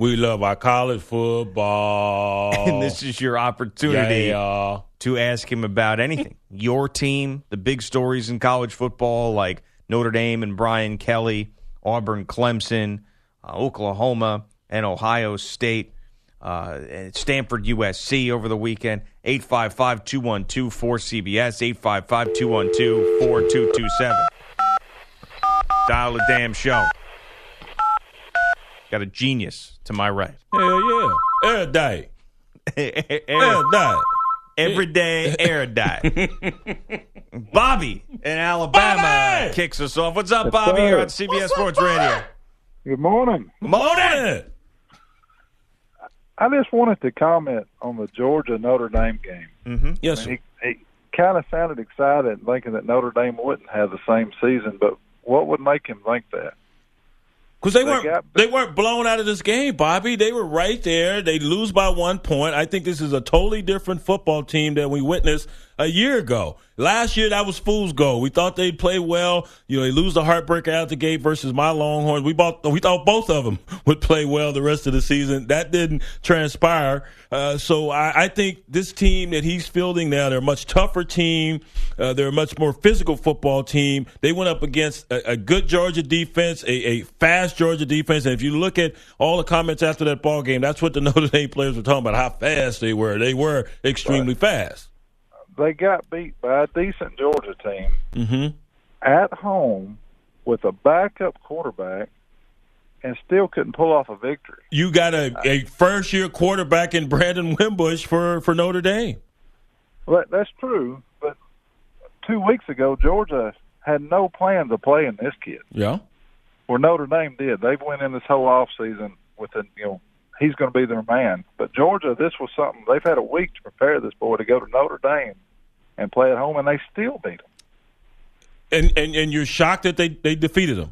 We love our college football. and this is your opportunity Yeah. to ask him about anything. Your team, the big stories in college football, like Notre Dame and Brian Kelly, Auburn, Clemson, uh, Oklahoma, and Ohio State, uh, Stanford, USC over the weekend. 855 212 4CBS, 855 212 4227. Dial the damn show. Got a genius to my right. Hell yeah. Air day. Air day. Everyday air erudite. Bobby in Alabama Bobby! kicks us off. What's up, Bobby? Here on CBS Sports Radio. Good morning. Morning. I just wanted to comment on the Georgia Notre Dame game. Mm-hmm. Yes, sir. He, he kind of sounded excited, thinking that Notre Dame wouldn't have the same season. But what would make him think that? Because they They weren't got- they weren't blown out of this game, Bobby. They were right there. They lose by one point. I think this is a totally different football team than we witnessed a year ago. Last year that was fool's gold. We thought they'd play well. You know, they lose the heartbreaker out the gate versus my Longhorns. We bought we thought both of them would play well the rest of the season. That didn't transpire. Uh, so I, I think this team that he's fielding now, they're a much tougher team. Uh, they're a much more physical football team. They went up against a, a good Georgia defense, a, a fast Georgia defense. And if you look at all the comments after that ball game, that's what the Notre Dame players were talking about, how fast they were. They were extremely fast. They got beat by a decent Georgia team hmm at home with a backup quarterback, and still couldn't pull off a victory. You got a, a first year quarterback in Brandon Wimbush for, for Notre Dame. Well, that's true. But two weeks ago, Georgia had no plans of playing this kid. Yeah. where Notre Dame did. They've went in this whole off season with a you know he's going to be their man. But Georgia, this was something they've had a week to prepare this boy to go to Notre Dame and play at home, and they still beat them. And, and, and you're shocked that they, they defeated them.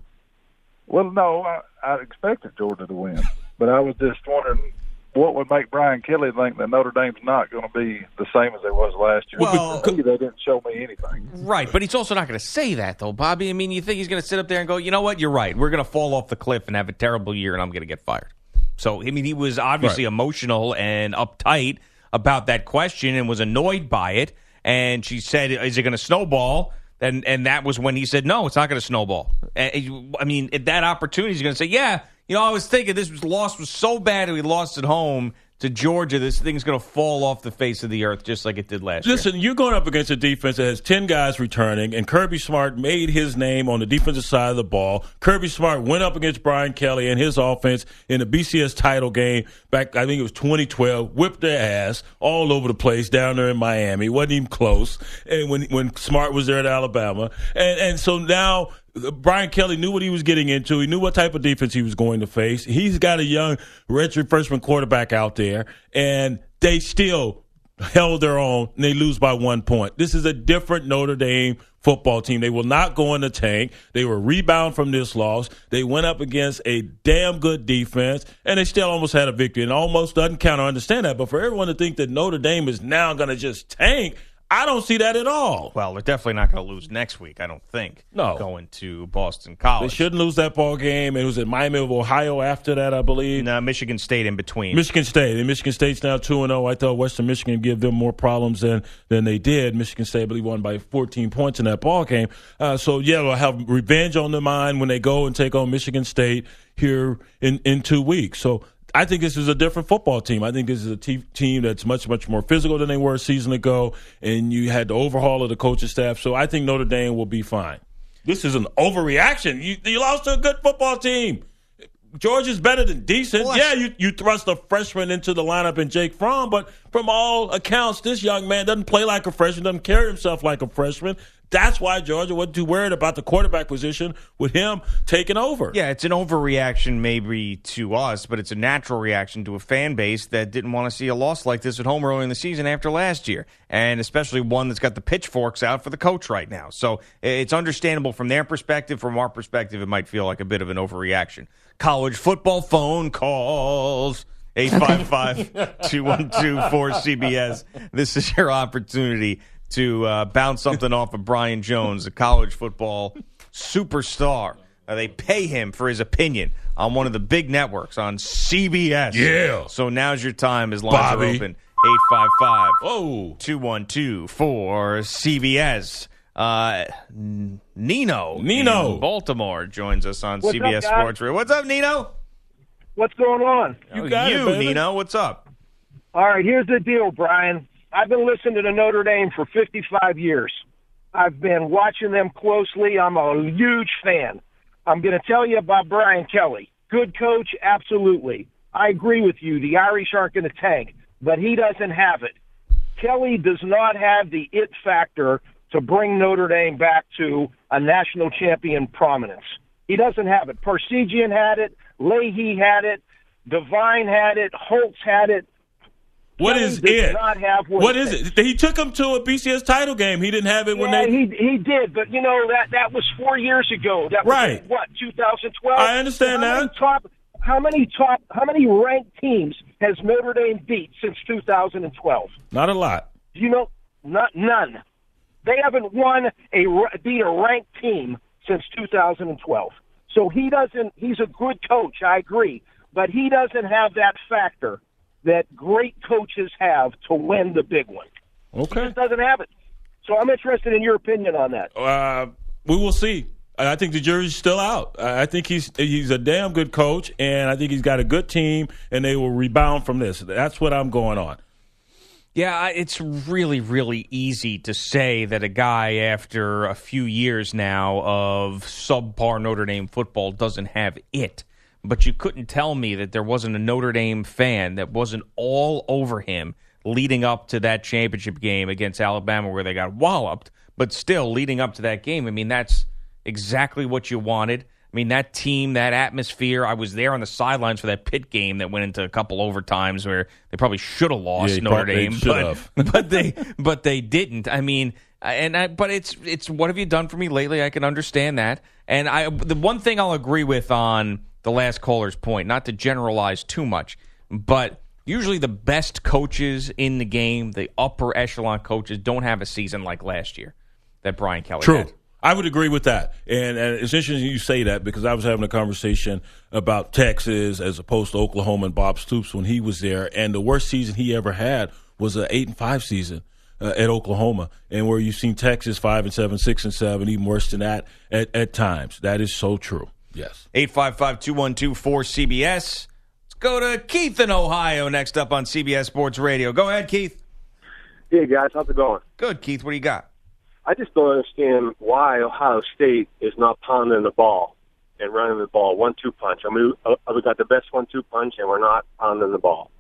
Well, no, I, I expected Georgia to win, but I was just wondering what would make Brian Kelly think that Notre Dame's not going to be the same as it was last year. Well- To me, they didn't show me anything. Right, but he's also not going to say that, though, Bobby. I mean, you think he's going to sit up there and go, you know what, you're right. We're going to fall off the cliff and have a terrible year, and I'm going to get fired. So, I mean, he was obviously Right. emotional and uptight about that question and was annoyed by it. And she said, is it going to snowball? And, and that was when he said, no, it's not going to snowball. And, I mean, at that opportunity, he's going to say, yeah, you know, I was thinking this was loss was so bad and we lost at home to Georgia. This thing's going to fall off the face of the earth just like it did last year. Listen, you're going up against a defense that has 10 guys returning, and Kirby Smart made his name on the defensive side of the ball. Kirby Smart went up against Brian Kelly and his offense in the BCS title game back, I think it was 2012, whipped their ass all over the place down there in Miami. Wasn't even close. And when, when Smart was there at Alabama. And, and so now, Brian Kelly knew what he was getting into. He knew what type of defense he was going to face. He's got a young redshirt freshman quarterback out there, and they still held their own and they lose by one point. This is a different Notre Dame football team. They will not go in the tank. They will rebound from this loss. They went up against a damn good defense and they still almost had a victory. And almost doesn't count. I understand that. But for everyone to think that Notre Dame is now going to just tank, I don't see that at all. Well, they're definitely not going to lose next week, I don't think. No. Going to Boston College. They shouldn't lose that ball game. It was in Miami of Ohio after that, I believe. No, Michigan State in between. Michigan State. And Michigan State's now 2 0. I thought Western Michigan give them more problems than, than they did. Michigan State, I believe, won by 14 points in that ball game. Uh, so, yeah, they'll have revenge on their mind when they go and take on Michigan State here in, in two weeks. So, I think this is a different football team. I think this is a te- team that's much, much more physical than they were a season ago. And you had the overhaul of the coaching staff. So, I think Notre Dame will be fine. This is an overreaction. You, you lost to a good football team. Georgia's better than decent. Yeah, you, you thrust a freshman into the lineup in Jake Fromm, but from all accounts, this young man doesn't play like a freshman, doesn't carry himself like a freshman. That's why Georgia wasn't too worried about the quarterback position with him taking over. Yeah, it's an overreaction maybe to us, but it's a natural reaction to a fan base that didn't want to see a loss like this at home early in the season after last year, and especially one that's got the pitchforks out for the coach right now. So it's understandable from their perspective. From our perspective, it might feel like a bit of an overreaction. College football phone calls. 855-212-4CBS. This is your opportunity to uh, bounce something off of Brian Jones, a college football superstar. Uh, they pay him for his opinion on one of the big networks on CBS. Yeah. So now's your time. His lines Bobby. are open. 855 Oh, 212 for CBS. Uh, Nino. Nino. in Baltimore joins us on What's CBS up. Sports Radio. What's up, Nino? What's going on? you Oh, got you, it. Nino. What's up? All right, here's the deal, Brian. I've been listening to Notre Dame for 55 years. I've been watching them closely. I'm a huge fan. I'm going to tell you about Brian Kelly. Good coach, absolutely. I agree with you. The Irish aren't going to tank, but he doesn't have it. Kelly does not have the it factor to bring Notre Dame back to a national champion prominence. He doesn't have it. Parseghian had it. Leahy had it. Devine had it. Holtz had it. What is it? not have what is it? He took him to a BCS title game. He didn't have it when they. he he did, but you know that that was four years ago. That was Right. what 2012. I understand how that. Many top, how many top? How many ranked teams has Notre Dame beat since 2012? Not a lot. You know? Not none. They haven't won a beat a ranked team since 2012. So he doesn't. He's a good coach. I agree, but he doesn't have that factor that great coaches have to win the big one. He Okay. just doesn't have it. So I'm interested in your opinion on that. Uh, we will see. I think the jury's still out. I I think he's he's a damn good coach, and I think he's got a good team, and they will rebound from this. That's what I'm going on. Yeah, it's really, really easy to say that a guy after a few years now of subpar Notre Dame football doesn't have it. But you couldn't tell me that there wasn't a Notre Dame fan that wasn't all over him leading up to that championship game against Alabama where they got walloped. But still, leading up to that game, I mean, that's exactly what you wanted. I mean, that team, that atmosphere. I was there on the sidelines for that Pitt game that went into a couple overtimes where they probably should have lost Yeah, Notre Dame, but, but they but they didn't. I mean, and I, but it's it's what have you done for me lately? I can understand that. And I the one thing I'll agree with on the last caller's point, not to generalize too much, but usually the best coaches in the game, the upper echelon coaches, don't have a season like last year that Brian Kelly True. had. I would agree with that. And, and it's interesting you say that because I was having a conversation about Texas as opposed to Oklahoma and Bob Stoops when he was there. And the worst season he ever had was an eight and five season uh, at Oklahoma, and where you've seen Texas five and seven, six and seven, even worse than that at, at times. That is so true. Yes. 855 212 4CBS. Let's go to Keith in Ohio next up on CBS Sports Radio. Go ahead, Keith. Hey guys, how's it going? Good, Keith. What do you got? I just don't understand why Ohio State is not pounding the ball and running the ball one-two punch. I mean, uh, we got the best one-two punch, and we're not pounding the ball.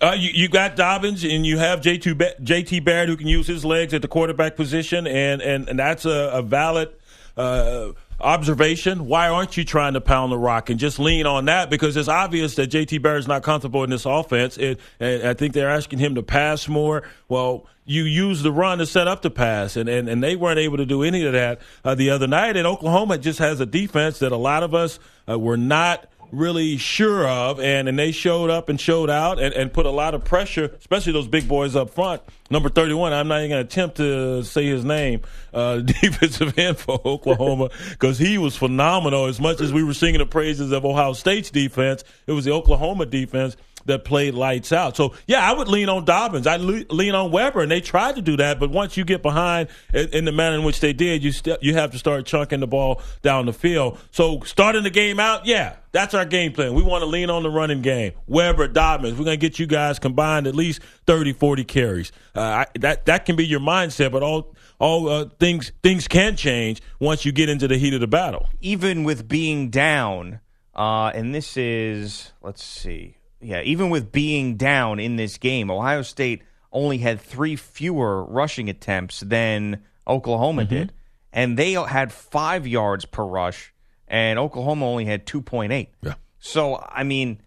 Uh, you, you got Dobbins and you have JT, Ba- JT Barrett who can use his legs at the quarterback position, and, and, and that's a, a valid uh, observation. Why aren't you trying to pound the rock and just lean on that? Because it's obvious that JT Barrett's not comfortable in this offense. It, and I think they're asking him to pass more. Well, you use the run to set up the pass, and, and, and they weren't able to do any of that uh, the other night. And Oklahoma just has a defense that a lot of us uh, were not really sure of, and, and they showed up and showed out and, and put a lot of pressure, especially those big boys up front. Number 31, I'm not even going to attempt to say his name, uh, defensive end for Oklahoma, because he was phenomenal. As much as we were singing the praises of Ohio State's defense, it was the Oklahoma defense that played lights out. So, yeah, I would lean on Dobbins. I would lean on Weber, and they tried to do that. But once you get behind in, in the manner in which they did, you st- you have to start chunking the ball down the field. So, starting the game out, yeah, that's our game plan. We want to lean on the running game. Weber, Dobbins, we're going to get you guys combined at least 30, 40 carries. Uh, I, that that can be your mindset, but all all uh, things things can change once you get into the heat of the battle. even with being down, uh, and this is, let's see, yeah, even with being down in this game, Ohio State only had three fewer rushing attempts than Oklahoma mm-hmm. did, and they had five yards per rush, and Oklahoma only had two point eight. Yeah. So I mean,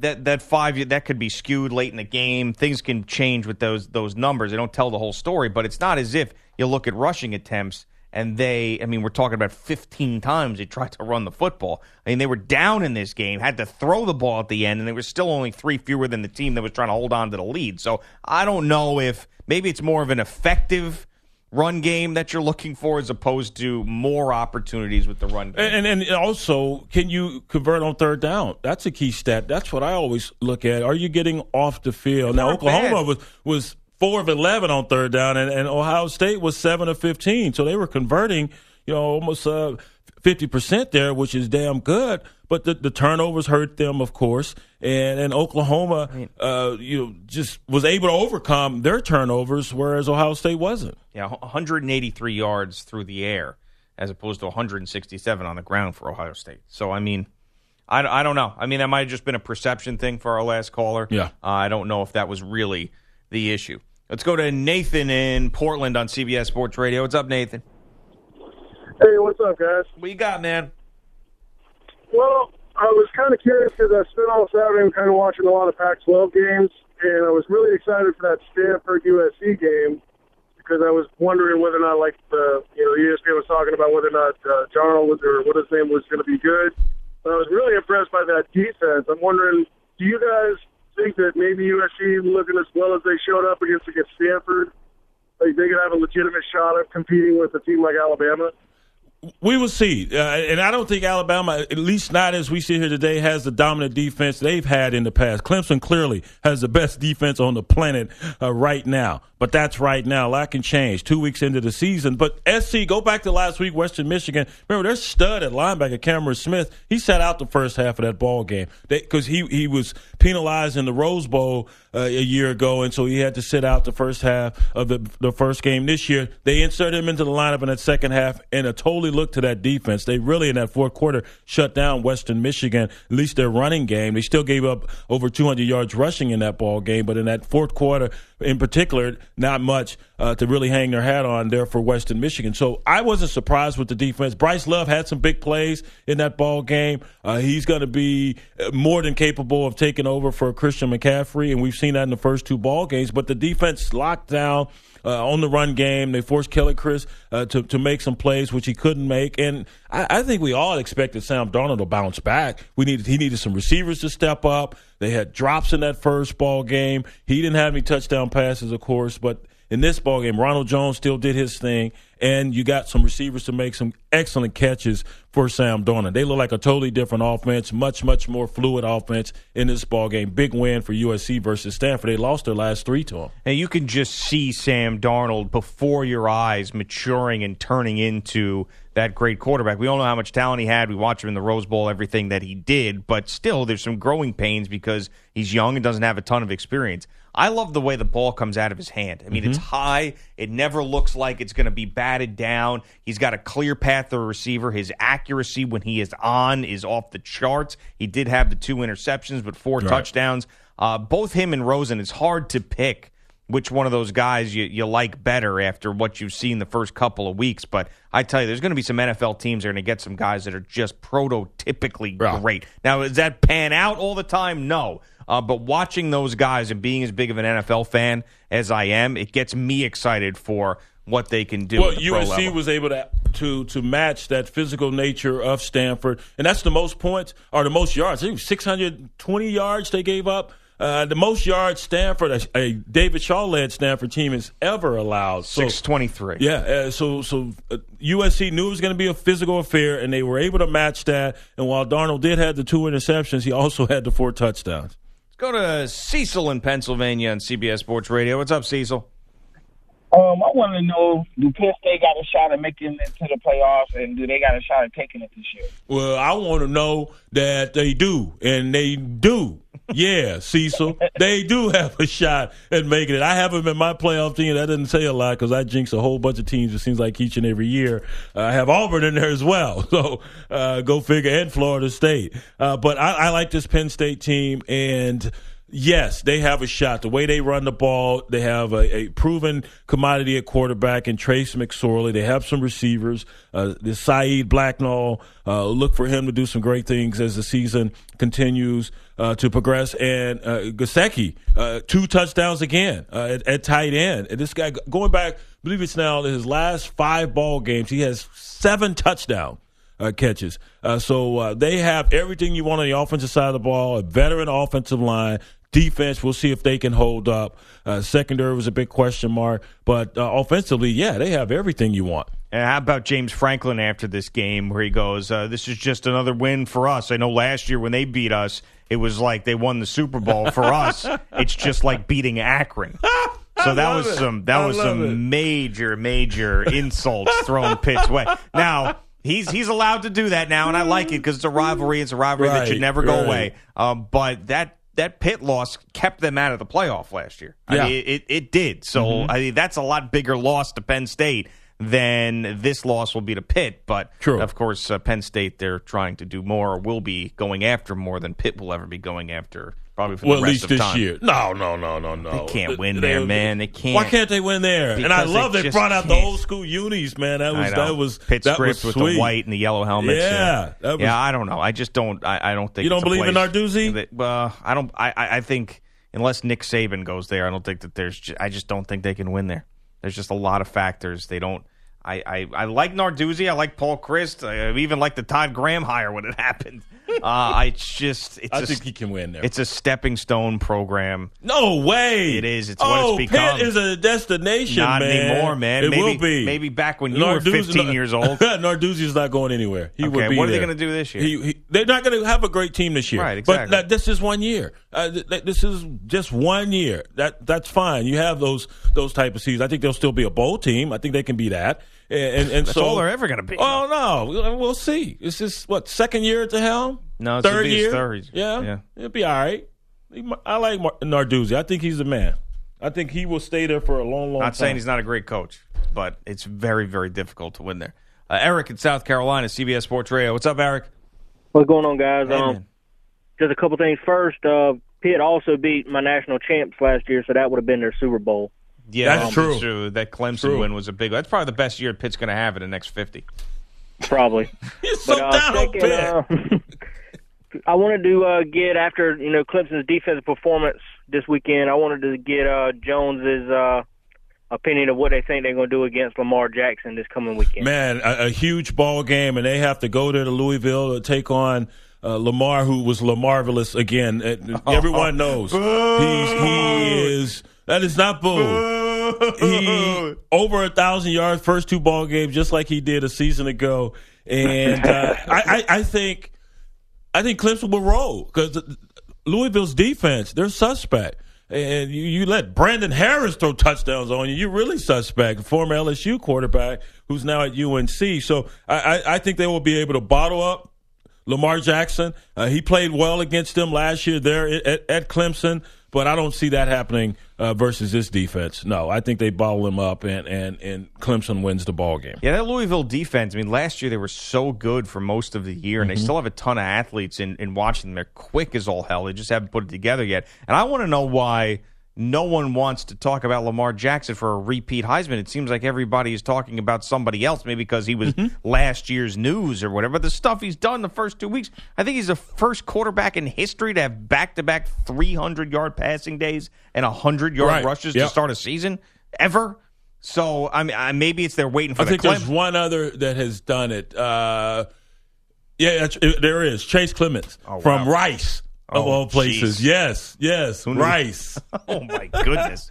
that that five that could be skewed late in the game. Things can change with those those numbers. They don't tell the whole story, but it's not as if you look at rushing attempts and they. I mean, we're talking about 15 times they tried to run the football. I mean, they were down in this game, had to throw the ball at the end, and they were still only three fewer than the team that was trying to hold on to the lead. So I don't know if maybe it's more of an effective run game that you're looking for as opposed to more opportunities with the run game. And, and and also, can you convert on third down? That's a key stat. That's what I always look at. Are you getting off the field? Now, Oklahoma bad. was was four of eleven on third down, and, and Ohio State was seven of fifteen. So they were converting, you know, almost uh, fifty percent there, which is damn good. But the, the turnovers hurt them, of course, and and Oklahoma, uh, you know, just was able to overcome their turnovers, whereas Ohio State wasn't. Yeah, 183 yards through the air as opposed to 167 on the ground for Ohio State. So, I mean, I, I don't know. I mean, that might have just been a perception thing for our last caller. Yeah. Uh, I don't know if that was really the issue. Let's go to Nathan in Portland on CBS Sports Radio. What's up, Nathan? Hey, what's up, guys? What you got, man? Well, I was kind of curious because I spent all Saturday kind of watching a lot of Pac-12 games, and I was really excited for that Stanford USC game because I was wondering whether or not, like the you know ESPN was talking about whether or not uh, Jarl was or what his name was going to be good. But I was really impressed by that defense. I'm wondering, do you guys think that maybe USC looking as well as they showed up against against Stanford, like they could have a legitimate shot at competing with a team like Alabama? We will see, uh, and I don't think Alabama, at least not as we sit here today, has the dominant defense they've had in the past. Clemson clearly has the best defense on the planet uh, right now, but that's right now. A lot can change two weeks into the season. But SC, go back to last week, Western Michigan. Remember, their stud at linebacker, Cameron Smith. He sat out the first half of that ball game because he he was penalized in the Rose Bowl uh, a year ago, and so he had to sit out the first half of the the first game this year. They inserted him into the lineup in that second half, and it totally looked to that defense. They really in that fourth quarter shut down Western Michigan. At least their running game. They still gave up over 200 yards rushing in that ball game, but in that fourth quarter, in particular, not much uh, to really hang their hat on there for Western Michigan. So I wasn't surprised with the defense. Bryce Love had some big plays in that ball game. Uh, he's going to be more than capable of taking over for Christian McCaffrey, and we've seen that in the first two ball games. But the defense locked down. Uh, on the run game, they forced Keller Chryst uh, to to make some plays which he couldn't make, and I, I think we all expected Sam Darnold to bounce back. We needed he needed some receivers to step up. They had drops in that first ball game. He didn't have any touchdown passes, of course, but in this ball game, Ronald Jones still did his thing, and you got some receivers to make some excellent catches for Sam Darnold. They look like a totally different offense, much much more fluid offense in this ball game. Big win for USC versus Stanford. They lost their last three to them. And you can just see Sam Darnold before your eyes maturing and turning into that great quarterback. We all know how much talent he had. We watch him in the Rose Bowl, everything that he did, but still there's some growing pains because he's young and doesn't have a ton of experience. I love the way the ball comes out of his hand. I mean, it's high. It never looks like it's going to be batted down. He's got a clear path to a receiver. His accuracy when he is on is off the charts. He did have the two interceptions, but four touchdowns. Uh, both him and Rosen, it's hard to pick which one of those guys you, you like better after what you've seen the first couple of weeks. But I tell you, there's going to be some NFL teams that are going to get some guys that are just prototypically great. Now, does that pan out all the time? No. Uh, but watching those guys and being as big of an NFL fan as I am, it gets me excited for what they can do. Well, at the pro USC was able to to to match that physical nature of Stanford, and that's the most points or the most yards. I think six hundred twenty yards they gave up. Uh, the most yards Stanford, a, a David Shaw led Stanford team has ever allowed. So, six twenty three. yeah, uh, so so uh, USC knew it was going to be a physical affair, and they were able to match that. And while Darnold did have the two interceptions, he also had the four touchdowns. Let's go to Cecil in Pennsylvania on CBS Sports Radio. What's up, Cecil? Um, I want to know: Do Penn State got a shot at making it to the playoffs, and do they got a shot at taking it this year? Well, I want to know that they do, and they do. Yeah, Cecil, they do have a shot at making it. I have them in my playoff team. That doesn't say a lot because I jinx a whole bunch of teams. It seems like each and every year. Uh, I have Auburn in there as well. So uh, go figure, and Florida State. Uh, but I, I like this Penn State team, and Yes, they have a shot. The way they run the ball, they have a, a proven commodity at quarterback in Trace McSorley. They have some receivers. Uh, the Saeed Blacknall, uh, look for him to do some great things as the season continues uh, to progress. And uh, Gesicki, uh, two touchdowns again uh, at, at tight end. And this guy, going back, I believe it's now his last five ball games, he has seven touchdowns uh, catches. Uh, so uh, they have everything you want on the offensive side of the ball, a veteran offensive line. Defense, we'll see if they can hold up. Uh, secondary was a big question mark, but uh, offensively, yeah, they have everything you want. And how about James Franklin after this game, where he goes, uh, "This is just another win for us." I know last year when they beat us, it was like they won the Super Bowl. For us, it's just like beating Akron. So that was it. some that I was some it. major major insults thrown Pitt's way. Now he's he's allowed to do that now, and I like it because it's a rivalry. It's a rivalry that should Right, never go right. away. Um, but that that Pitt loss kept them out of the playoff last year. Yeah. I mean, it it did. So Mm-hmm. I mean, that's a lot bigger loss to Penn State than this loss will be to Pitt. But True. of course, uh, Penn State they're trying to do more, or will be going after more than Pitt will ever be going after. Probably for Well, the at least of this time. year. No, no, no, no, no. They can't win They- there, man. They can't. Why can't they win there? and I love they they brought out the can't. old school unis, man. That I was know. that was Pitt that script was with sweet. the white and the yellow helmets. Yeah, that was- yeah. I don't know. I just don't. I, I don't think You don't it's a believe in place Narduzzi? that- Well, I don't. I, I I think unless Nick Saban goes there, I don't think that there's. ju- I just don't think they can win there. There's just a lot of factors. They don't. I, I, I like Narduzzi. I like Paul Chryst. I even like the Todd Graham hire when it happened. Uh, I just. It's I a, think he can win there. It's a stepping stone program. no way. It is. It's what oh, it's become. Pitt is a destination, Not man. anymore, man. It maybe, will be. Maybe back when you were 15 years old. Narduzzi's not going anywhere. He Okay, would be what are they going to do this year? He, he, they're not going to have a great team this year. Right, exactly. But that, this is one year. Uh, th- th- this is just one year. That that's fine. You have those those type of seasons. I think they'll still be a bowl team. I think they can be that. And and, and so all they're ever going to be. Oh no, We'll- see. It's just what second year at the helm. No, it's third be his year. third. Yeah, Yeah. it'll be all right. I like Mar- Narduzzi. I think he's the man. I think he will stay there for a long, long time. Not saying he's not a great coach, but it's very, very difficult to win there. Uh, Eric in South Carolina, CBS Sports Radio. What's up, Eric? What's going on, guys? Hey, um, just a couple things. First, uh, Pitt also beat my national champs last year, so that would have been their Super Bowl. Yeah, That's um, true. That Clemson True. win was a big. One. That's probably the best year Pitt's going to have in the next 50. Probably. He's so But, uh, down on second, Pitt. I wanted to uh, get after you know Clemson's defensive performance this weekend. I wanted to get uh, Jones's uh, opinion of what they think they're going to do against Lamar Jackson this coming weekend. Man, a, a huge ball game, and they have to go there to Louisville to take on uh, Lamar, who was Lamarvelous again. Uh, Everyone knows he's, he is. That is not boo. He over a thousand yards first two ball games, just like he did a season ago. And uh, I, I, I think, I think Clemson will roll because Louisville's defense they're suspect. And you, you let Brandon Harris throw touchdowns on you. You're really suspect. Former LSU quarterback who's now at UNC. So I, I, I think they will be able to bottle up Lamar Jackson. Uh, he played well against them last year there at, at Clemson, but I don't see that happening uh, versus this defense. No, I think they bottle him up and, and, and Clemson wins the ball game. Yeah, that Louisville defense. I mean, last year they were so good for most of the year, and they still have a ton of athletes in, in watching them. They're quick as all hell. They just haven't put it together yet. And I want to know why no one wants to talk about Lamar Jackson for a repeat Heisman. It seems like everybody is talking about somebody else, maybe because he was last year's news or whatever. But the stuff he's done the first two weeks, I think he's the first quarterback in history to have back to back 300 yard passing days and 100 yard Right. rushes Yep. to start a season ever. So I mean, I, maybe it's they're waiting for I the think Clem- there's one other that has done it. Uh, yeah, it- there is Chase Clements Oh, from wow. Rice of Oh, all places. jeez. Yes, yes. Rice. Oh my goodness!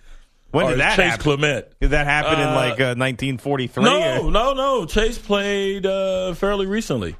When did that happen? Chase happen? Clement? Did that happen in Uh, like uh, 1943? No, no, no. Chase played uh, fairly recently,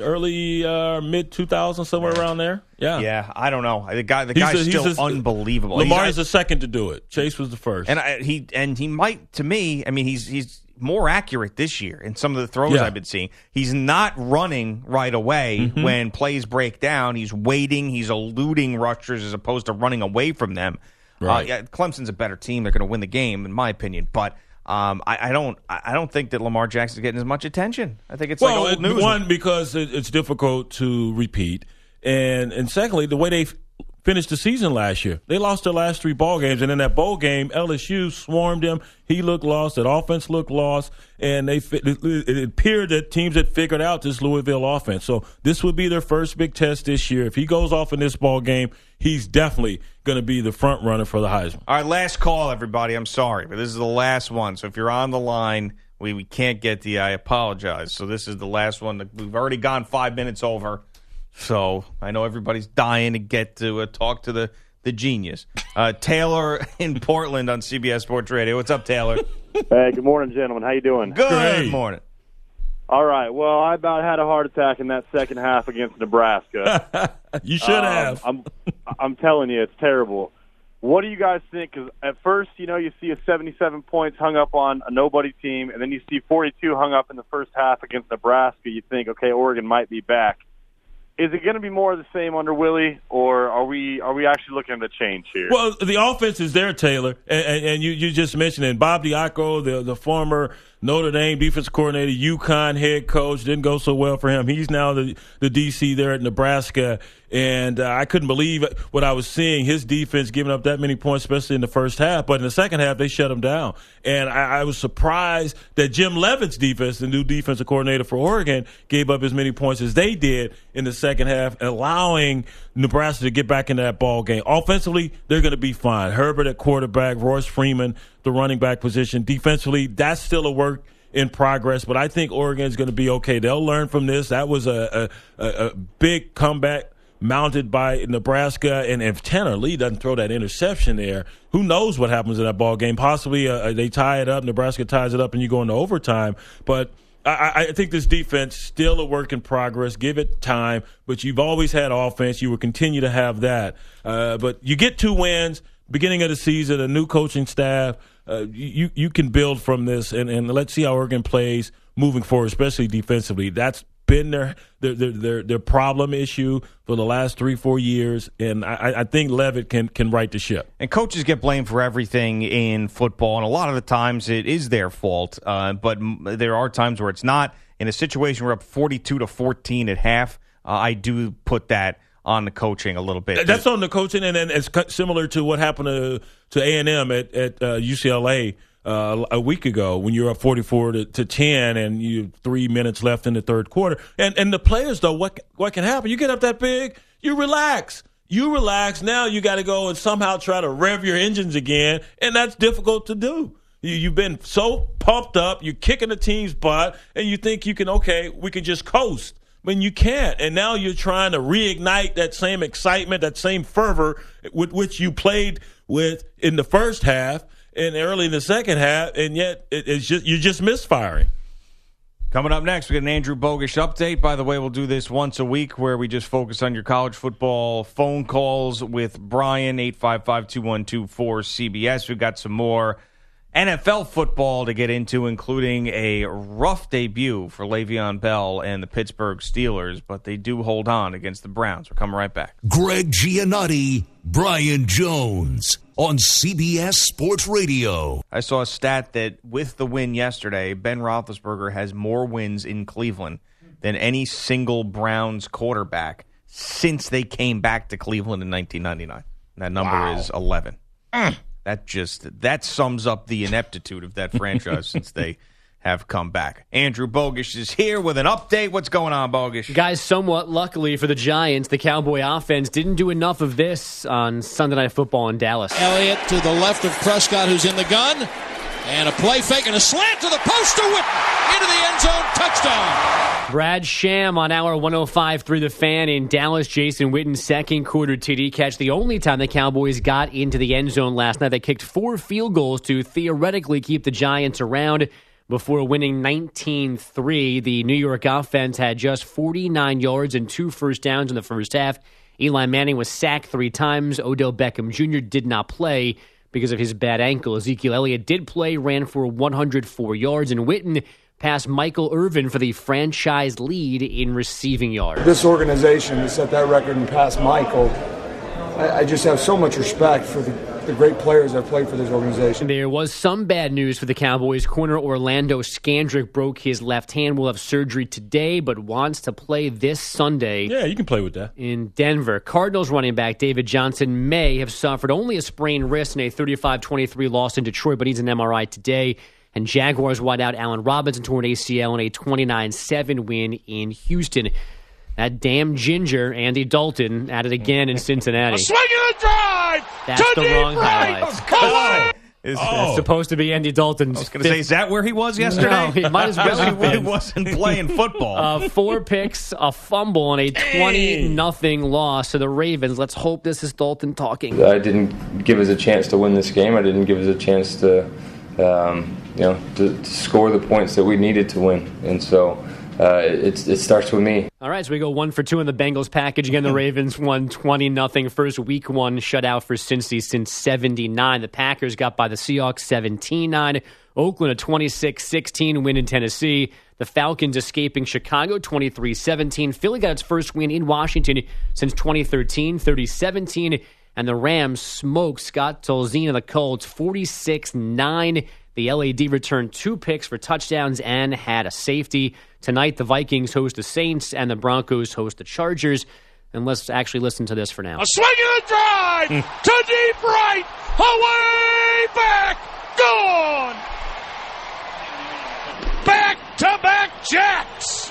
early uh, mid 2000s, somewhere around there. Yeah, Yeah, I don't know. I the guy, the He's guy's a- still a- unbelievable. Lamar He's- is the second to do it. Chase was the first. and I, he and he might to me. I mean, he's he's more accurate this year in some of the throws Yeah. I've been seeing. He's not running right away Mm-hmm. when plays break down. He's waiting. He's eluding rushers as opposed to running away from them. Right. Uh, yeah, Clemson's a better team. They're going to win the game, in my opinion. But um, I, I don't. I don't think that Lamar Jackson's getting as much attention. I think it's well, like it- news. one because it, it's difficult to repeat, and and secondly, the way they finished the season last year. They lost their last three ball games, and in that bowl game, LSU swarmed him. He looked lost. That offense looked lost, and they it appeared that teams had figured out this Louisville offense. So this would be their first big test this year. If he goes off in this ball game, he's definitely going to be the front runner for the Heisman. All right, last call, everybody. I'm sorry, but this is the last one. So if you're on the line, we, we can't get the. I apologize. So this is the last one. We've already gone five minutes over. So I know everybody's dying to get to uh, talk to the the genius, uh, Taylor in Portland on CBS Sports Radio. What's up, Taylor? Hey, good morning, gentlemen. How you doing? Good Great. morning. All right. Well, I about had a heart attack in that second half against Nebraska. you should um, have. I'm, I'm telling you, it's terrible. What do you guys think? Because at first, you know, you see a 77 points hung up on a nobody team, and then you see 42 hung up in the first half against Nebraska. You think, okay, Oregon might be back is it going to be more of the same under Willie, or are we are we actually looking at a change here? Well, the offense is there, Taylor, and, and, you, you just mentioned it. Bob Diaco, the the former Notre Dame defense coordinator, UConn head coach, didn't go so well for him. He's now the the DC there at Nebraska, and uh, I couldn't believe what I was seeing. His defense giving up that many points, especially in the first half. But in the second half, they shut him down, and I, I was surprised that Jim Leavitt's defense, the new defensive coordinator for Oregon, gave up as many points as they did in the second half, allowing Nebraska to get back in that ball game. Offensively, they're going to be fine. Herbert at quarterback, Royce Freeman the running back position. Defensively, that's still a work in progress, but I think Oregon is going to be okay. They'll learn from this. That was a, a, a big comeback mounted by Nebraska, and if Tanner Lee doesn't throw that interception there, who knows what happens in that ball game? Possibly uh, uh they tie it up, Nebraska ties it up, and you go into overtime. But I, I, think this defense still a work in progress. Give it time, but you've always had offense. You will continue to have that. Uh, but you get two wins beginning of the season, a new coaching staff. Uh, you you can build from this, and, and let's see how Oregon plays moving forward, especially defensively. That's been their their their, their problem issue for the last three four years, and I, I think Leavitt can can right the ship. And coaches get blamed for everything in football, and a lot of the times it is their fault. Uh, but there are times where it's not. In a situation where up forty two to fourteen at half, uh, I do put that on the coaching a little bit. That's on the coaching, and then it's similar to what happened to to A and M at at uh, UCLA. Uh, a week ago, when you're up 44 to, to 10 and you three minutes left in the third quarter, and and the players though, what what can happen? You get up that big, you relax, you relax. Now you got to go and somehow try to rev your engines again, and that's difficult to do. You, you've been so pumped up, you're kicking the team's butt, and you think you can okay, we can just coast mean, you can't. And now you're trying to reignite that same excitement, that same fervor with which you played with in the first half and early in the second half, and yet it's just you're just misfiring. Coming up next, we got an Andrew Bogusch update. By the way, we'll do this once a week where we just focus on your college football phone calls with Brian, 855 212 cbs We've got some more NFL football to get into, including a rough debut for Le'Veon Bell and the Pittsburgh Steelers, but they do hold on against the Browns. We're coming right back. Greg Giannotti, Brian Jones on CBS Sports Radio. I saw a stat that with the win yesterday, Ben Roethlisberger has more wins in Cleveland than any single Browns quarterback since they came back to Cleveland in 1999. That number wow. is 11. Mm. That just that sums up the ineptitude of that franchise since they have come back. Andrew Bogusch is here with an update. What's going on, Bogusch? Guys, somewhat luckily for the Giants, the Cowboy offense didn't do enough of this on Sunday Night Football in Dallas. Elliott to the left of Prescott, who's in the gun. And a play fake and a slant to the post to Witten. Into the end zone. Touchdown. Brad Sham on hour 105 through the fan in Dallas. Jason Witten's second quarter TD catch. The only time the Cowboys got into the end zone last night. They kicked four field goals to theoretically keep the Giants around before winning 19 3. The New York offense had just 49 yards and two first downs in the first half. Eli Manning was sacked three times. Odell Beckham Jr. did not play because of his bad ankle. Ezekiel Elliott did play, ran for 104 yards, and Witten passed Michael Irvin for the franchise lead in receiving yards. This organization has set that record and passed Michael. I, I just have so much respect for the the great players that have played for this organization. There was some bad news for the Cowboys. Corner Orlando Scandrick broke his left hand. Will have surgery today, but wants to play this Sunday. Yeah, you can play with that. In Denver. Cardinals running back David Johnson may have suffered only a sprained wrist in a 35 23 loss in Detroit, but needs an MRI today. And Jaguars wideout Allen Robinson tore an ACL in a 29 7 win in Houston. That damn ginger, Andy Dalton, at it again in Cincinnati. A swing and a drive. That's to the deep wrong right. highlights. Away. Is, That's supposed to be Andy Dalton. I was going to say, is that where he was yesterday? No, he might as well Guess he have been. wasn't playing football. Uh, four picks, a fumble, and a twenty nothing loss to the Ravens. Let's hope this is Dalton talking. I didn't give us a chance to win this game. I didn't give us a chance to, um, you know, to, to score the points that we needed to win. And so uh, it, it starts with me. All right, so we go one for two in the Bengals package. Again, the Ravens won 20 nothing. First week one shutout for Cincy since 79. The Packers got by the Seahawks 17 9. Oakland a 26 16 win in Tennessee. The Falcons escaping Chicago 23 17. Philly got its first win in Washington since 2013 30 17. And the Rams smoked Scott Tolzien and the Colts 46 9. The LAD returned two picks for touchdowns and had a safety. Tonight, the Vikings host the Saints and the Broncos host the Chargers. And let's actually listen to this for now. A swing and a drive hmm. to deep right. Away back. Gone. Back to back jacks.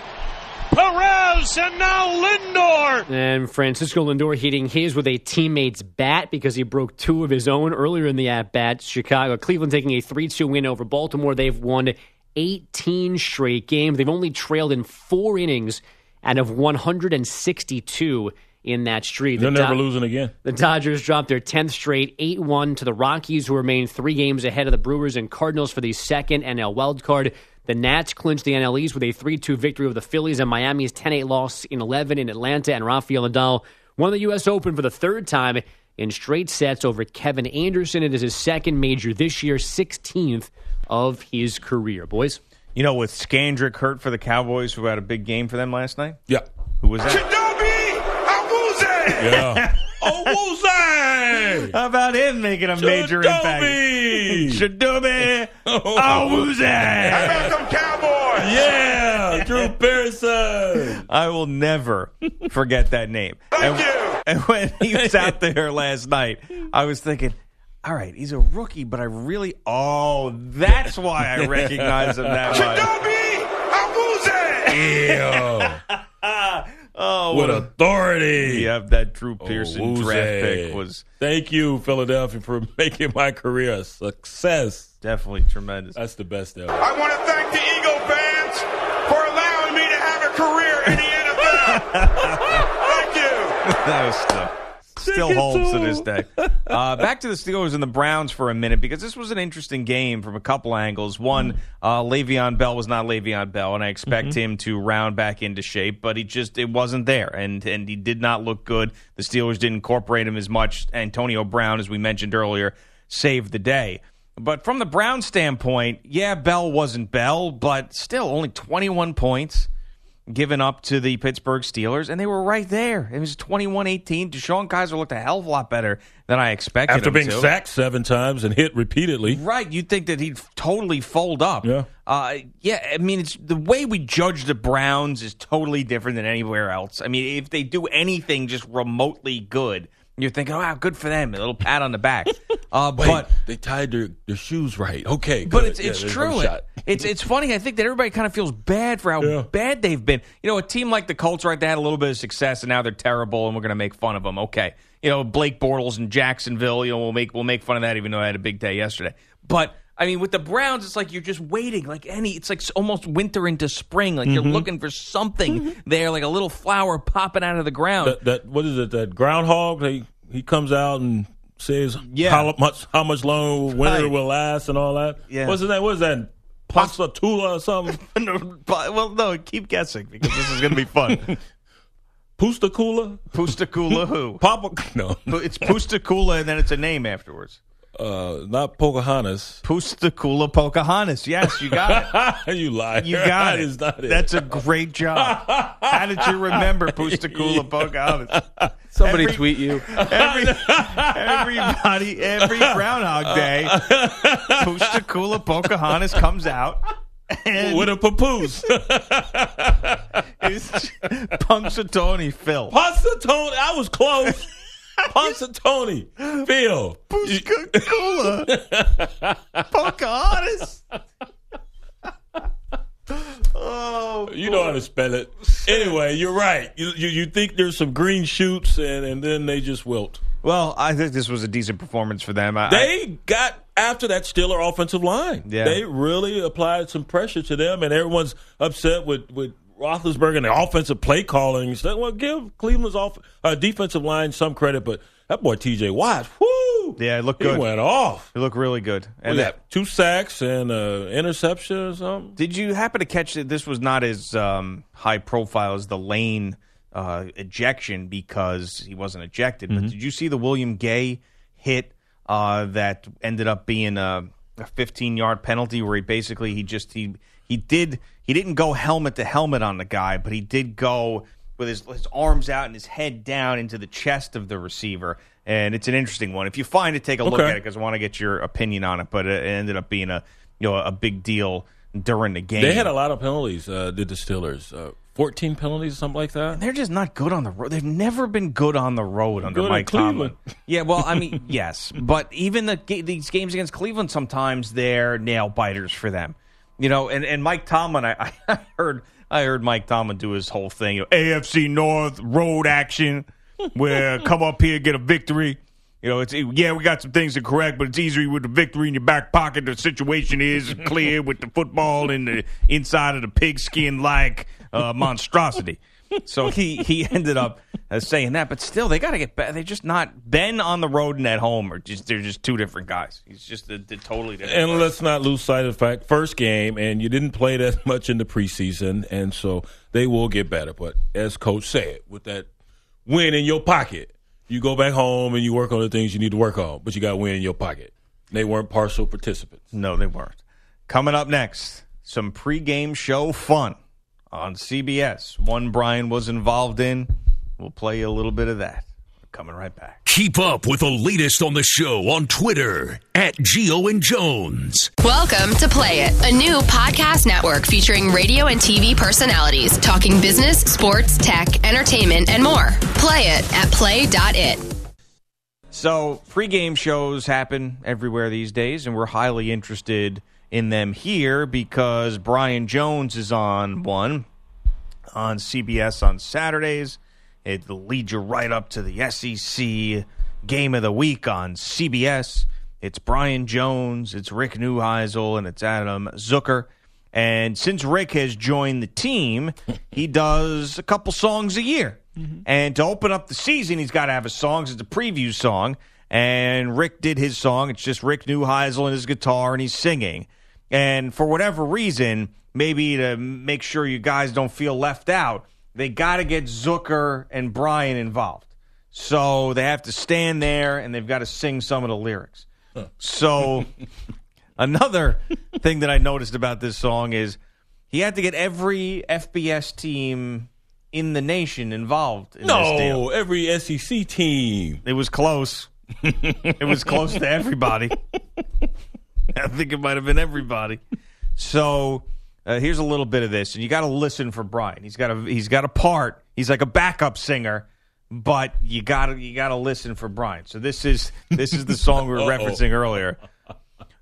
Perez and now Lindor. And Francisco Lindor hitting his with a teammate's bat because he broke two of his own earlier in the at bat. Chicago, Cleveland taking a 3 2 win over Baltimore. They've won 18 straight games. They've only trailed in four innings out of 162 in that streak. They're The never Do- losing again. The Dodgers dropped their 10th straight 8 1 to the Rockies, who remain three games ahead of the Brewers and Cardinals for the second NL wildcard. The Nats clinched the NL East with a 3 2 victory over the Phillies, and Miami's 10 8 loss in 11 in Atlanta. And Rafael Nadal won the U.S. Open for the third time in straight sets over Kevin Anderson. It is his second major this year, 16th of his career. Boys. You know, with Scandrick hurt for the Cowboys, who had a big game for them last night? Yeah. Who was that? Yeah. oh, Woozay! How about him making a major impact? Shadobe! Oh, oh Woozay! How about them Cowboys? Yeah, Drew Pearson. I will never forget that name. Thank and, you! and when he was out there last night, I was thinking, all right, he's a rookie, but I really, oh, that's why I recognize him that much. Ew. Oh, With what a- authority. Yep, that Drew oh, Pearson Oh, draft pick was Thank you, Philadelphia, for making my career a success. definitely tremendous. That's the best ever. I want to thank the Eagle fans for allowing me to have a career in the NFL. thank you. that was still, still holds to this day. Uh, back to the Steelers and the Browns for a minute because this was an interesting game from a couple angles. One, uh, Le'Veon Bell was not Le'Veon Bell, and I expect him to round back into shape, but he just it wasn't there, and and he did not look good. The Steelers didn't incorporate him as much. Antonio Brown, as we mentioned earlier, saved the day. But from the Brown standpoint, yeah, Bell wasn't Bell, but still only 21 points given up to the Pittsburgh Steelers, and they were right there. It was 21-18. DeShone Kizer looked a hell of a lot better than I expected After being to. sacked seven times and hit repeatedly. Right, you'd think that he'd totally fold up. Yeah. Uh, yeah, I mean, it's the way we judge the Browns is totally different than anywhere else. I mean, if they do anything just remotely good, you're thinking, oh, wow, good for them. A little pat on the back. Uh, Wait, but they tied their, their shoes right. Okay, but good. it's Yeah, it's true. no shot. It's it's funny. I think that everybody kind of feels bad for how Yeah. bad they've been. You know, a team like the Colts, right? They had a little bit of success, and now they're terrible, and we're going to make fun of them. Okay, you know, Blake Bortles in Jacksonville. You know, we'll make we'll make fun of that, even though I had a big day yesterday. But I mean, with the Browns, it's like you're just waiting, like any. It's like almost winter into spring. Like you're Mhm. looking for something there, like a little flower popping out of the ground. That, that what is it? That groundhog? He he comes out and says Yeah. how much how much longer winter Right. will last and all that. Yeah. What's his name? What is that? Pasta Tula or something? but, well, no, keep guessing because this is going to be fun. Pustakula? Pustakula who? Papa? No. It's Pustakula, and then it's a name afterwards. Uh, not Pocahontas. Pustakula Pocahontas. Yes, you got it. you lie. You got That it. is not it. That's a great job. How did you remember Pustakula Pocahontas? Somebody Every- tweet you. Every, everybody, every Groundhog Day, Pustakula Pocahontas comes out. And with a papoose. it's Punxsutawney Phil. Punxsutawney. I was close. Punxsutawney Phil. Pustakula Pocahontas. Oh, You know how to spell it. Anyway, you're right. You, you you think there's some green shoots and, and then they just wilt. Well, I think this was a decent performance for them. I, They got after that Steeler offensive line. Yeah. They really applied some pressure to them, and everyone's upset with with Roethlisberger and the offensive play calling. stuff. Well, give Cleveland's off uh, defensive line some credit, but that boy T.J. Watt, whoo, yeah, it looked he good. went off. He looked really good. And that- that two sacks and uh, interception or something. Did you happen to catch that this was not as um, high profile as the Lane uh, ejection because he wasn't ejected? Mm-hmm. But did you see the William Gay hit uh, that ended up being a, a 15 yard penalty where he basically he just he he did he didn't go helmet to helmet on the guy, but he did go with his, his arms out and his head down into the chest of the receiver. And it's an interesting one. If you find it, take a look Okay. at it because I want to get your opinion on it. But it ended up being a you know a big deal during the game. They had a lot of penalties. Uh, did the Steelers? Uh, Fourteen penalties, or something like that. They're just not good on the road. They've never been good on the road under Good Mike Tomlin. Yeah, well, I mean, yes, but even the these games against Cleveland, sometimes they're nail biters for them. You know, and, and Mike Tomlin, I, I heard I heard Mike Tomlin do his whole thing. You know, AFC North road action, where come up here get a victory. You know, it's yeah, we got some things to correct, but it's easier with the victory in your back pocket. The situation is clear with the football in the inside of the pigskin like uh, monstrosity. So he he ended up uh, saying that, but still, they got to get better. They're just not Ben on the road and at home, or just they're just two different guys. He's just a, a totally different. And person. let's not lose sight of the fact first game, and you didn't play that much in the preseason, and so they will get better. But as coach said, with that win in your pocket, you go back home and you work on the things you need to work on. But you got win in your pocket. They weren't partial participants. No, they weren't. Coming up next, some pregame show fun on CBS. One Brian was involved in. We'll play you a little bit of that. Coming right back. Keep up with the latest on the show on Twitter at Gio and Jones. Welcome to Play It, a new podcast network featuring radio and TV personalities talking business, sports, tech, entertainment, and more. Play it at play.it. So, pregame shows happen everywhere these days, and we're highly interested in them here because Brian Jones is on one on CBS on Saturdays. It leads you right up to the SEC game of the week on CBS. It's Brian Jones, it's Rick Neuheisel, and it's Adam Zucker. And since Rick has joined the team, he does a couple songs a year. Mm-hmm. And to open up the season, he's got to have a song. It's a preview song. And Rick did his song. It's just Rick Neuheisel and his guitar, and he's singing. And for whatever reason, maybe to make sure you guys don't feel left out, they got to get Zucker and Brian involved. So they have to stand there and they've got to sing some of the lyrics. So another thing that I noticed about this song is he had to get every FBS team in the nation involved in this deal. No, every SEC team. It was close. it was close to everybody. I think it might have been everybody. So uh, here's a little bit of this, and you got to listen for Brian. He's got a he's got a part. He's like a backup singer, but you got to you got to listen for Brian. So this is this is the song we were referencing earlier.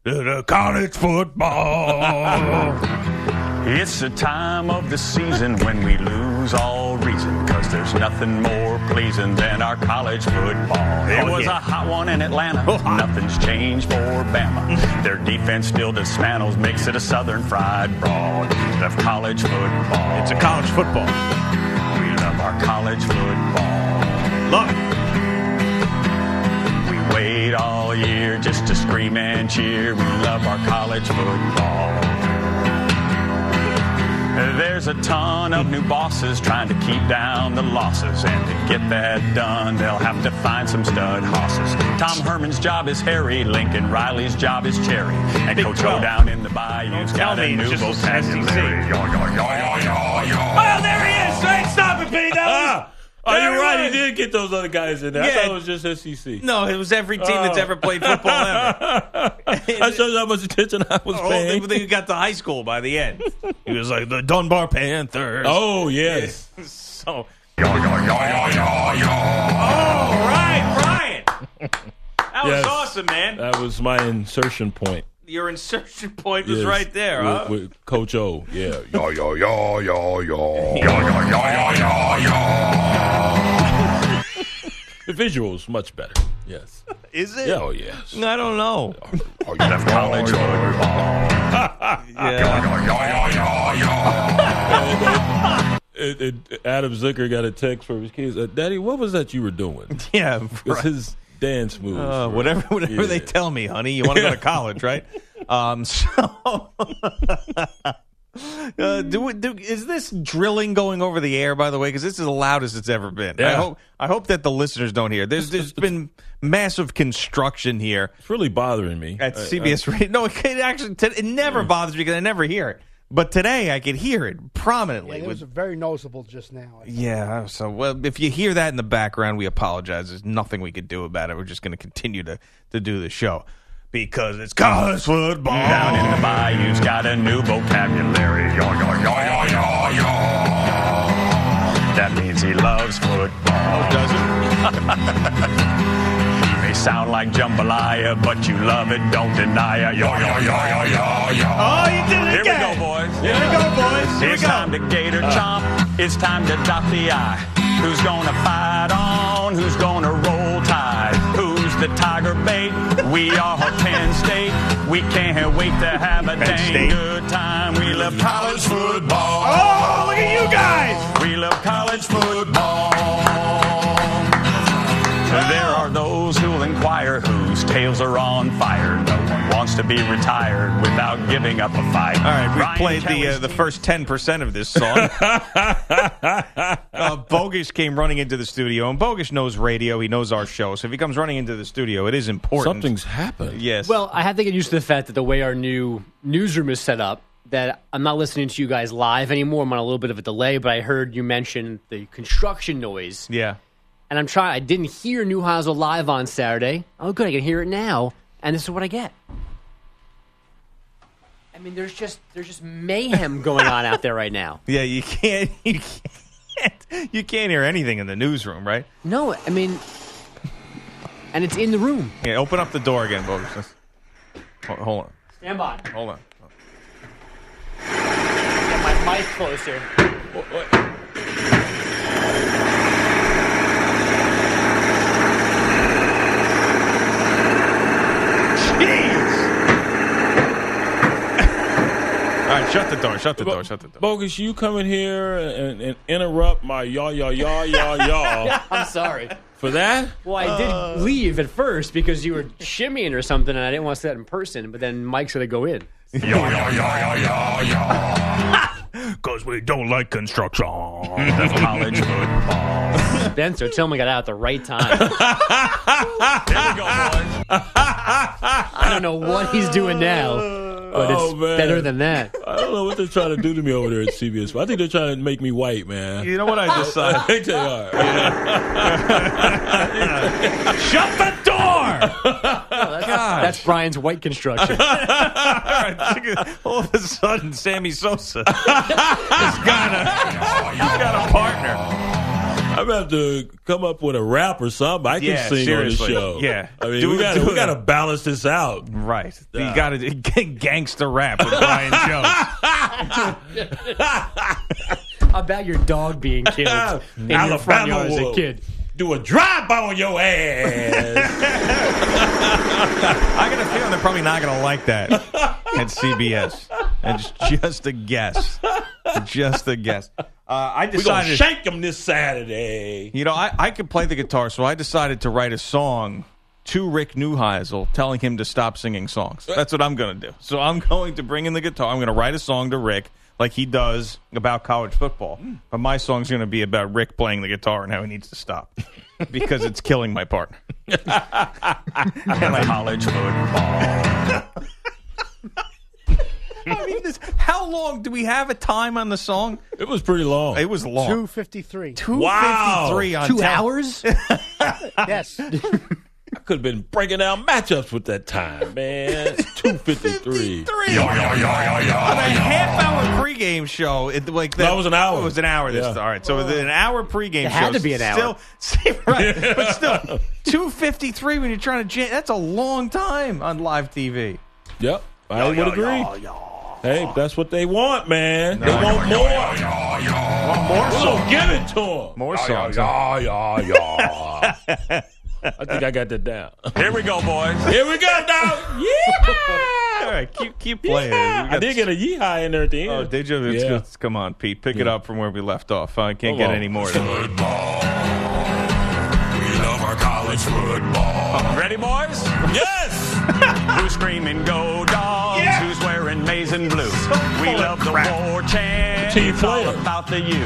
The college football. It's the time of the season when we lose all reason, there's nothing more pleasing than our college football. Oh, it Oh, was yeah. a hot one in Atlanta. Nothing's changed for Bama. Their defense still dismantles, makes it a southern fried broad of college football. It's a college football. We love our college football. Love it. We wait all year just to scream and cheer. We love our college football. There's a ton of new bosses trying to keep down the losses. And to get that done, they'll have to find some stud hosses. Tom Herman's job is Harry, Lincoln Riley's job is Cherry. And Coach O down in the bayou's got a new vocabulary. Oh, there he is! Hey, stop it, Pete! That ah! was- Oh, you're right. He did get those other guys in there. I Yeah. thought it was just SEC. No, it was every team that's ever played football ever. that shows how much attention I was Oh, paying. They, you got to high school by the end. He was like the Dunbar Panthers. Oh, yes. so. All right, Brian. That was Yes. awesome, man. That was my insertion point. Your insertion point was Yes. right there, with, huh? with Coach O. Yeah. Yo, yo, yo, yo, yo. The visuals much better. Yes. Is it? Yeah, oh, yes. I don't know. Left college It, it, Adam Zucker got a text from his kids. Uh, Daddy, what was that you were doing? Yeah, It's right. his dance moves. Uh, whatever, whatever Yeah. they tell me, honey. You want to go to college, right? Um, so, uh, do, do is this drilling going over the air? By the way, because this is the loudest it's ever been. I hope I hope that the listeners don't hear. There's there's been massive construction here It's really bothering me. at I- CBS Radio. No, it, it actually it never bothers me because I never hear it. But today I could hear it prominently. Yeah, it with- was very noticeable just now. yeah, so well, if you hear that in the background, we apologize. There's nothing we could do about it. We're just going to continue to to do the show because it's college football. Down in the bayou's got a new vocabulary. Yo, yo, yo, yo, yo, yo. That means he loves football. Oh, does it? Sound like jambalaya, but you love it, don't deny it. Yo, yo, yo, yo, yo, yo. Oh, you did it Here again. we go, boys. Here we go, boys. Here we it's go. time to gator chomp. It's time to dot the I. Who's gonna fight on? Who's gonna roll tide? Who's the tiger bait? We are Penn State. We can't wait to have a dang State. good time. We love college football. Oh, look at you guys. We love college football. Tails are on fire. No one wants to be retired without giving up a fight. All right, we Ryan played the uh, the first ten percent of this song. uh, Bogish came running into the studio, and Bogus knows radio. He knows our show, so if he comes running into the studio, it is important. Something's happened. Yes. Well, I have to get used to the fact that the way our new newsroom is set up, that I'm not listening to you guys live anymore. I'm on a little bit of a delay, but I heard you mention the construction noise. yeah. And I'm trying, I didn't hear New Newhouse live on Saturday. Oh, good, I can hear it now. And this is what I get. I mean, there's just there's just mayhem going on out there right now. Yeah, you can't, you can't, you can't hear anything in the newsroom, right? No, I mean, and it's in the room. Yeah, open up the door again, Bogish. Hold, on, Stand by. hold on. Get my mic closer. All right, shut the door. Shut the door. Shut the door. Bogus, you come in here and, and interrupt my yaw, yaw, yaw, yaw, yaw. I'm sorry. For that? Well, I did uh. leave at first because you were shimmying or something, and I didn't want to see that in person. But then Mike's going to go in. Because we don't like construction. college football. Spencer, tell him we got out at the right time. There we go, boys. I don't know what he's doing now, but Oh, it's man. better than that. I don't know what they're trying to do to me over there at CBS. But I think they're trying to make me white, man. You know what I decided? I think they are. Shut the door! Oh, that's, that's Brian's white construction. All of a sudden, Sammy Sosa has got a, he's got a partner. I'm gonna have to come up with a rap or something. I can Yeah, sing seriously. on the show. Yeah. I mean, Do we got we got to balance this out. Right. Yeah. You got to get gangster rap with Brian Jones. About your dog being killed in your front yard as a will kid. Do a drive by on your ass. I got a feeling they're probably not going to like that at CBS. It's just a guess. Just a guess. Uh, I we gonna decided. shake them this Saturday. You know, I, I could play the guitar, so I decided to write a song to Rick Neuheisel telling him to stop singing songs. That's what I'm going to do. So I'm going to bring in the guitar. I'm going to write a song to Rick like he does about college football. Hmm. But my song's going to be about Rick playing the guitar and how he needs to stop because it's killing my partner. college football. I mean, this, how long do we have a time on the song? It was pretty long. It was long. 253. Two fifty-three on Two 10. hours? yes. I could have been breaking down matchups with that time, man. Two fifty three. Three. On a half-hour pregame show, it, like that, No, was an hour. It was an hour. This Yeah. all right. So an hour pregame It show. had to be an hour. Still, right? But still, two fifty-three when you're trying to. Jam, that's a long time on live TV. Yep, I would agree. Hey, that's what they want, man. They want more. Want more So songs? give it to them. More songs. Yeah, yeah, yeah. I think I got that down. Here we go, boys. Here we go, dog. Yeah. All right, keep keep playing. Yeehaw. We I did get a yeehaw in there at the oh, end. Oh, did you? It's Yeah. good. Come on, Pete. Pick it up from where we left off. I can't Come get on. any more. Football. We love our college football. Ready, boys? Yes. Who's screaming go dogs? Who's wearing maize and blue? We love of the war chant. Team it's all about the U.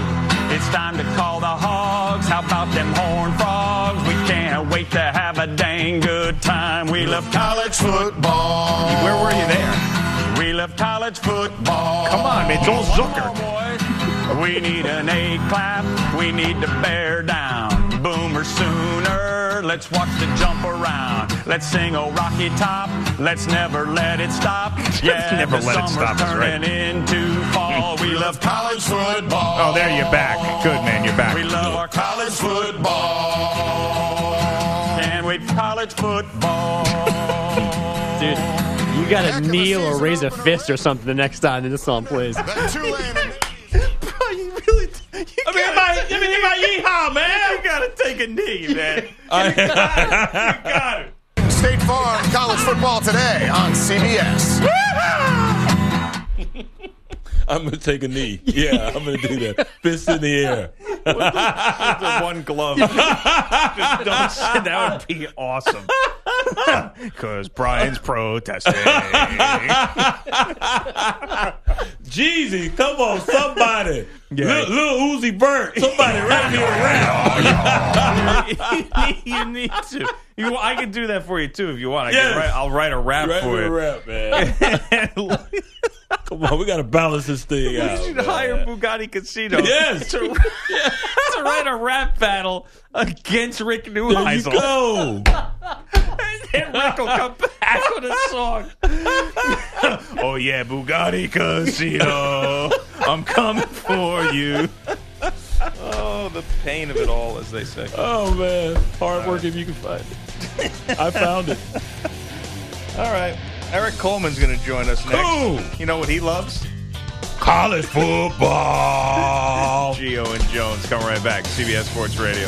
It's time to call the hogs. How about them horn frogs? We can't wait to have a dang good time. We love college football. Where were you there? We love college football. Come on, man, Joel Zucker. We need an A clap. We need to bear down. Boomer sooner. Let's watch the jump around. Let's sing a rocky top. Let's never let it stop. Yeah, Never the let it stop is right. into fall. We love college football. Oh, there you're back. Good man, you're back. We love our college football. Can't wait college football. Dude, you got to kneel or raise a fist or something the next time that this song plays. You really, you I mean, my, I mean, my yeehaw, man. You gotta take a knee, man. I- you got it. State Farm College Football today on CBS. I'm gonna take a knee. Yeah, I'm gonna do that. Fist in the air. the one glove. Just don't say- that would be awesome. Because Brian's protesting. Jeezy, come on, somebody. Yeah. Little, little Uzi Vert, somebody write me a rap. Oh, you need to. You, I can do that for you too if you want. I Yes. can write, I'll write a rap Write for me a you. rap, man. Come on, we gotta balance this thing We out. should man. hire Bugatti Casino. Yes. To, to write a rap battle against Rick There you Neuheisel. go. And Rick will come back with a song. oh yeah, Bugatti Casino. I'm coming for you. Oh, the pain of it all, as they say. Oh man, hard work if you can find it. I found it. All right. Eric Coleman's going to join us next. Cool. You know what he loves? College football. Gio and Jones. Come right back. CBS Sports Radio.